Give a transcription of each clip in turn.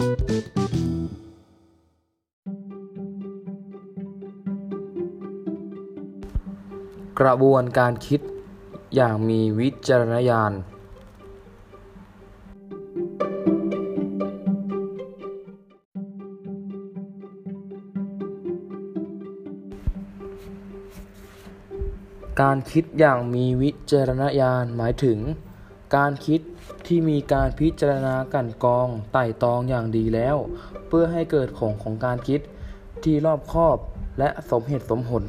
กระบวนการคิดอย่างมีวิจารณญาณ การคิดอย่างมีวิจารณญาณหมายถึง การคิดที่มีการพิจารณากันกองไต่ตองอย่างดีแล้ว เพื่อให้เกิดผลของการคิดที่รอบคอบและสมเหตุสมผล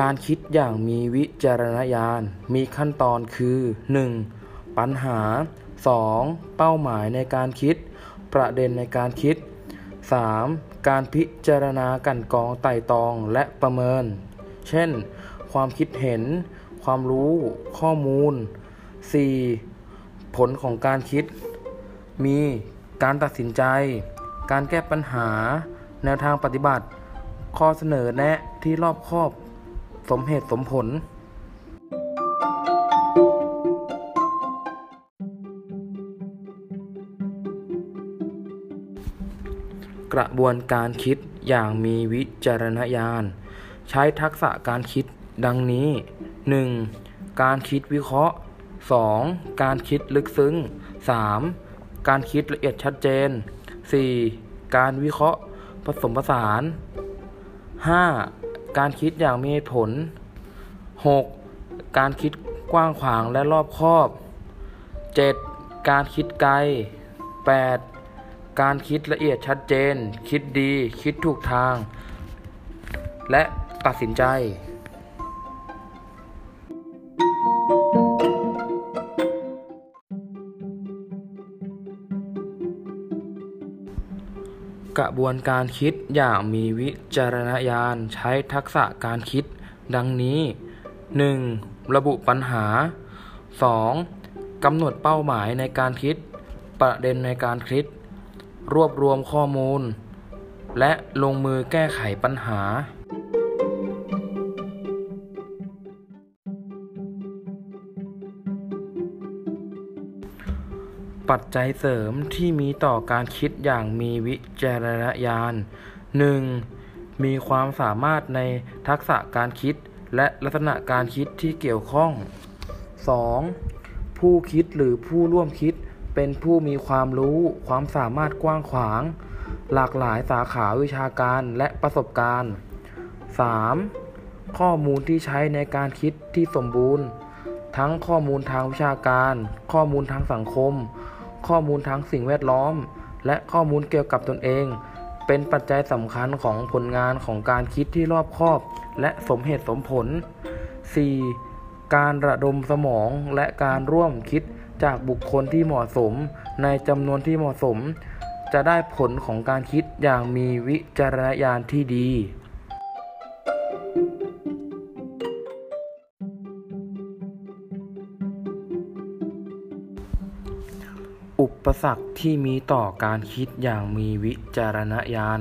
การคิดอย่างมีวิจารณญาณมีขั้นตอนคือ 1. ปัญหา 2. เป้าหมายในการคิด ประเด็นในการคิด 3. การพิจารณากันกองไต่ตองและประเมิน เช่น ความคิดเห็น ความรู้ ข้อมูล 4. ผลของการคิด มีการตัดสินใจ การแก้ปัญหา แนวทางปฏิบัติ ข้อเสนอแนะที่รอบคอบ สมเหตุสมผล กระบวนการคิดอย่างมีวิจารณญาณ ใช้ทักษะการคิดดังนี้ 1. การคิดวิเคราะห์ 2. การคิดลึกซึ้ง 3. การคิดละเอียดชัดเจน 4. การวิเคราะห์ผสมผสาน 5. การคิดอย่างมีผล 6. การคิดกว้างขวางและรอบคอบ 7. การคิดไกล 8. การคิดละเอียดชัดเจน คิดดี คิดถูกทาง และตัดสินใจกระบวนการคิดอย่างมีวิจารณญาณใช้ทักษะการคิด ดังนี้ 1. ระบุปัญหา 2. กำหนดเป้าหมายในการคิด ประเด็นในการคิด รวบรวมข้อมูล และลงมือแก้ไขปัญหา ปัจจัยเสริมที่มีต่อการคิดอย่างมีวิจารณญาณ 1. มีความสามารถในทักษะการคิดและลักษณะการคิดที่เกี่ยวข้อง 2. ผู้คิดหรือผู้ร่วมคิด เป็นผู้มีความรู้ความสามารถกว้างขวาง หลากหลายสาขาวิชาการและประสบการณ์ 3. ข้อมูลที่ใช้ในการคิดที่สมบูรณ์ ทั้งข้อมูลทางวิชาการ ข้อมูลทางสังคม ข้อมูลทางสิ่งแวดล้อม และข้อมูลเกี่ยวกับตนเอง เป็นปัจจัยสำคัญของผลงานของการคิดที่รอบคอบ และสมเหตุสมผล 4. การระดมสมองและการร่วมคิด จากบุคคลที่เหมาะสม ในจำนวนที่เหมาะสม จะได้ผลของการคิดอย่างมีวิจารณญาณที่ดี อุปสรรคที่มีต่อการคิดอย่างมีวิจารณญาณ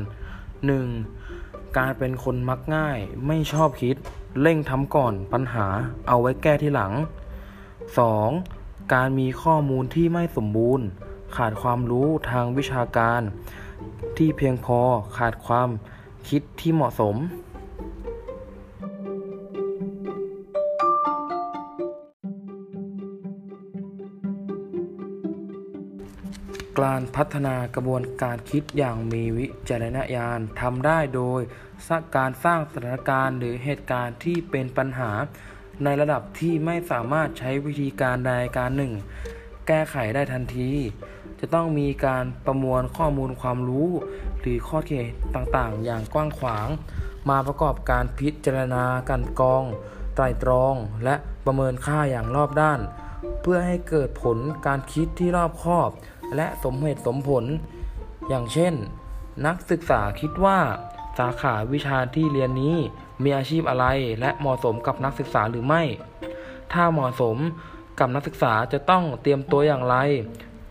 1. การเป็นคนมักง่ายไม่ชอบคิด เร่งทำก่อนปัญหาเอาไว้แก้ที่หลัง 2. การมีข้อมูลที่ไม่สมบูรณ์ ขาดความรู้ทางวิชาการ ที่เพียงพอขาดความคิดที่เหมาะสม การพัฒนากระบวนการคิดอย่างมีวิจารณญาณทำได้โดยการสร้างสถานการณ์หรือเหตุการณ์ที่เป็นปัญหา ในระดับที่ไม่สามารถใช้วิธีการใดการหนึ่ง แก้ไขได้ทันที จะต้องมีการประมวลข้อมูลความรู้ หรือข้อเท็จต่างๆ อย่างกว้างขวาง มาประกอบการพิจารณากลันกรอง ไตรตรอง และประเมินค่าอย่างรอบด้าน เพื่อให้เกิดผลการคิดที่รอบคอบ และสมเหตุสมผล อย่างเช่น นักศึกษาคิดว่า สาขาวิชาที่เรียนนี้ มีอาชีพอะไรและเหมาะสมกับนักศึกษาหรือไม่ ถ้าเหมาะสมกับนักศึกษาจะต้องเตรียมตัวอย่างไร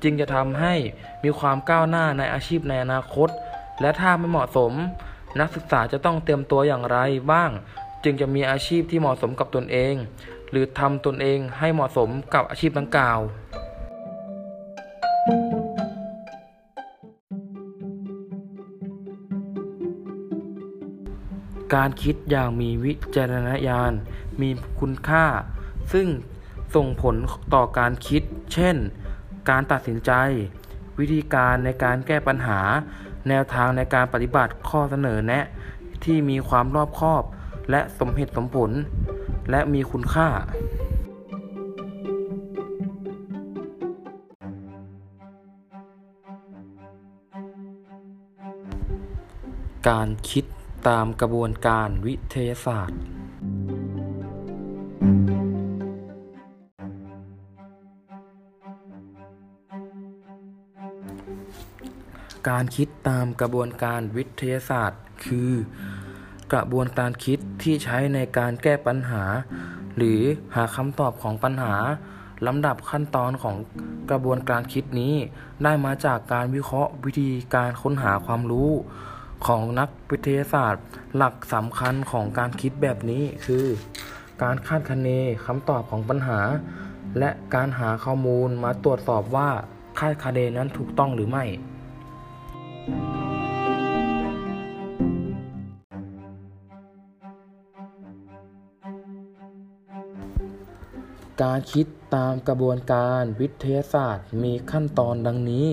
จึงจะทำให้มีความก้าวหน้าในอาชีพในอนาคต และถ้าไม่เหมาะสม นักศึกษาจะต้องเตรียมตัวอย่างไรบ้าง จึงจะมีอาชีพที่เหมาะสมกับตนเอง หรือทำตนเองให้เหมาะสมกับอาชีพดังกล่าว การคิดอย่างมีวิจารณญาณมีคุณค่า ซึ่งส่งผลต่อการคิด เช่น การตัดสินใจ วิธีการในการแก้ปัญหา แนวทางในการปฏิบัติข้อเสนอแนะ ที่มีความรอบคอบ และสมเหตุสมผล และมีคุณค่าการคิด ตามกระบวนการวิทยาศาสตร์ การคิดตามกระบวนการวิทยาศาสตร์ คือ กระบวนการคิดที่ใช้ในการแก้ปัญหา หรือหาคำตอบของปัญหาลำดับขั้นตอนของกระบวนการคิดนี้ ได้มาจากการวิเคราะห์วิธีการค้นหาความรู้ ของนักวิทยาศาสตร์ หลักสำคัญของการคิดแบบนี้คือ การคาดคะเนคำตอบของปัญหา และการหาข้อมูลมาตรวจสอบว่าคาดคะเนนั้นถูกต้องหรือไม่ การคิดตามกระบวนการวิทยาศาสตร์มีขั้นตอนดังนี้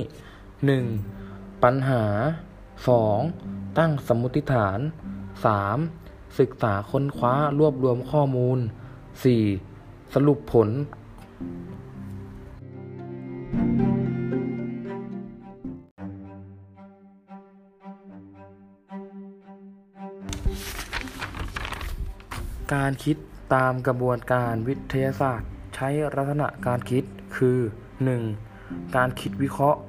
1. ปัญหา 2. ตั้งสมมติฐาน 3. ศึกษาค้นคว้ารวบรวมข้อมูล 4. สรุปผล การคิดตามกระบวนการวิทยาศาสตร์ ใช้ลักษณะการคิดคือ 1. การคิดวิเคราะห์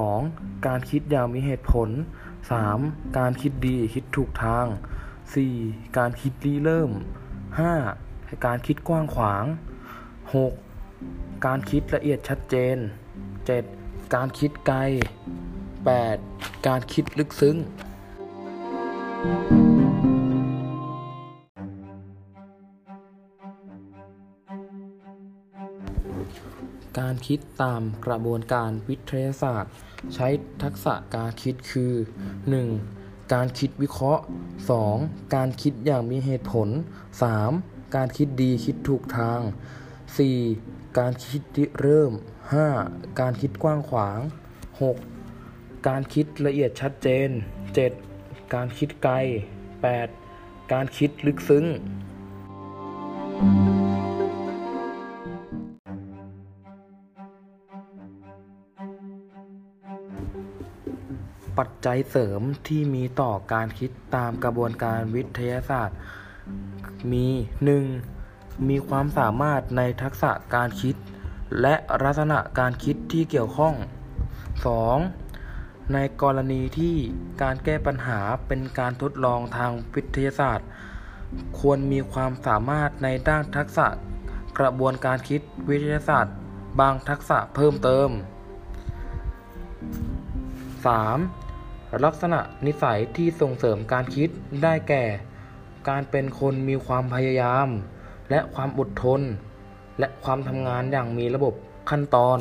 2. การคิดอย่างมีเหตุผล 3. การคิดดีคิดถูกทาง 4. การคิดรีเริ่ม 5. การคิดกว้างขวาง 6. การคิดละเอียดชัดเจน 7. การคิดไกล 8. การคิดลึกซึ้ง การคิดตามกระบวนการวิทยาศาสตร์ ใช้ทักษะการคิดคือ 1. การคิดวิเคราะห์ 2. การคิดอย่างมีเหตุผล 3. การคิดดีคิดถูกทาง 4. การคิดเริ่ม 5. การคิดกว้างขวาง 6. การคิดละเอียดชัดเจน 7. การคิดไกล 8. การคิดลึกซึ้ง ปัจจัยเสริมที่มีต่อการคิดตามกระบวนการวิทยาศาสตร์ มี 1. มีความสามารถในทักษะการคิด และลักษณะการคิดที่เกี่ยวข้อง 2. ในกรณีที่การแก้ปัญหาเป็นการทดลองทางวิทยาศาสตร์ ควรมีความสามารถในด้านทักษะกระบวนการคิดวิทยาศาสตร์ บางทักษะเพิ่มเติม 3. ลักษณะนิสัยที่ส่งเสริมการคิดได้แก่ การเป็นคนมีความพยายาม และความอดทน และความทำงานอย่างมีระบบขั้นตอน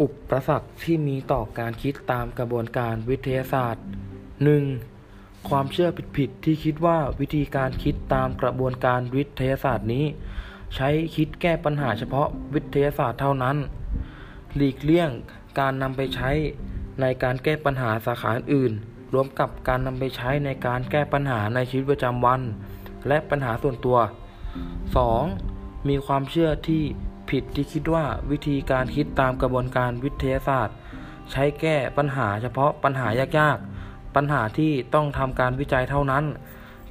อุปสรรคที่มีต่อการคิดตามกระบวนการวิทยาศาสตร์ 1. ความเชื่อผิดๆที่คิดว่าวิธีการคิดตามกระบวนการวิทยาศาสตร์นี้ ใช้คิดแก้ปัญหาเฉพาะวิทยาศาสตร์เท่านั้น หลีกเลี่ยงการนำไปใช้ในการแก้ปัญหาสาขาอื่น รวมกับการนำไปใช้ในการแก้ปัญหาในชีวิตประจำวัน และปัญหาส่วนตัว 2. มีความเชื่อที่ผิดที่คิดว่าวิธีการคิดตามกระบวนการวิทยาศาสตร์ ใช้แก้ปัญหาเฉพาะปัญหายากๆ ปัญหาที่ต้องทำการวิจัยเท่านั้น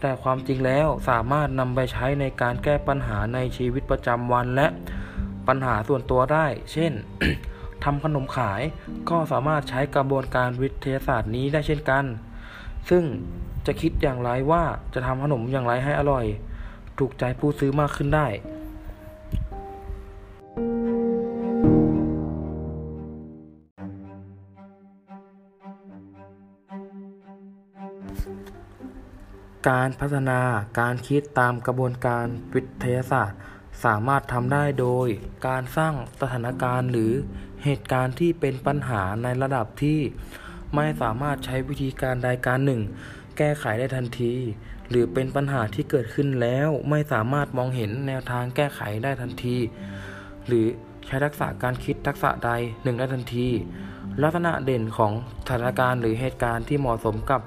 แต่ความจริงแล้วสามารถนำไปใช้ในการแก้ปัญหาในชีวิตประจำวันและปัญหาส่วนตัวได้ เช่น ทำขนมขายก็สามารถใช้กระบวนการวิทยาศาสตร์นี้ได้เช่นกัน ซึ่งจะคิดอย่างไรว่าจะทำขนมอย่างไรให้อร่อย ถูกใจผู้ซื้อมากขึ้นได้ การพัฒนาการคิดตามกระบวนการวิทยาศาสตร์ สามารถทำได้โดย การสร้างสถานการณ์หรือเหตุการณ์ที่เป็นปัญหาในระดับที่ ไม่สามารถใช้วิธีการใดการหนึ่ง แก้ไขได้ทันที หรือเป็นปัญหาที่เกิดขึ้นแล้วไม่สามารถมองเห็นแนวทางแก้ไขได้ทันที หรือใช้ทักษะการคิดทักษะใดหนึ่งได้ทันที ลักษณะเด่นของสถานการณ์หรือเหตุการณ์ที่เหมาะสมกับ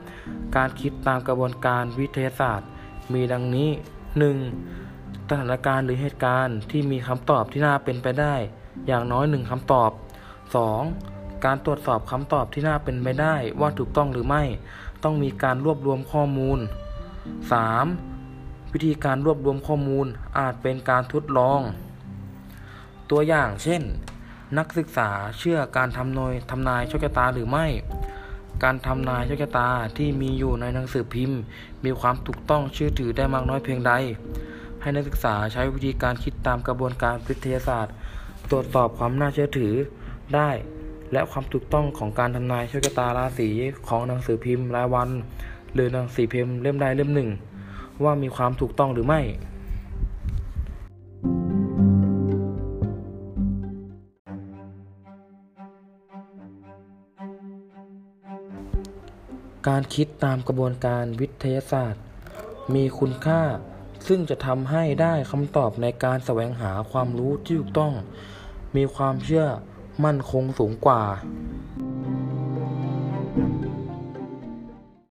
การคิดตามกระบวนการวิทยาศาสตร์ มีดังนี้ 1. สถานการณ์หรือเหตุการณ์ที่มีคำตอบที่น่าเป็นไปได้ อย่างน้อยหนึ่งคำตอบ 2. การตรวจสอบคำตอบที่น่าเป็นไปได้ว่าถูกต้องหรือไม่ ต้องมีการรวบรวมข้อมูล 3. วิธีการรวบรวมข้อมูลอาจเป็นการทดลอง ตัวอย่างเช่น นักศึกษาเชื่อการทำนายทำนายโชคชะตาหรือไม่ การทำนายโชคชะตาที่มีอยู่ในหนังสือพิมพ์ มีความถูกต้องเชื่อถือได้มากน้อยเพียงใด ให้นักศึกษาใช้วิธีการคิดตามกระบวนการวิทยาศาสตร์ ตรวจสอบความน่าเชื่อถือได้ และความถูกต้องของการทำนายโชคชะตาราศีของหนังสือพิมพ์รายวัน หรือหนังสือพิมพ์เล่มใดเล่มหนึ่ง ว่ามีความถูกต้องหรือไม่ การคิดตามกระบวนการวิทยาศาสตร์ มีคุณค่า ซึ่งจะทำให้ได้คำตอบในการแสวงหาความรู้ที่ถูกต้อง มีความเชื่อมั่นคงสูงกว่า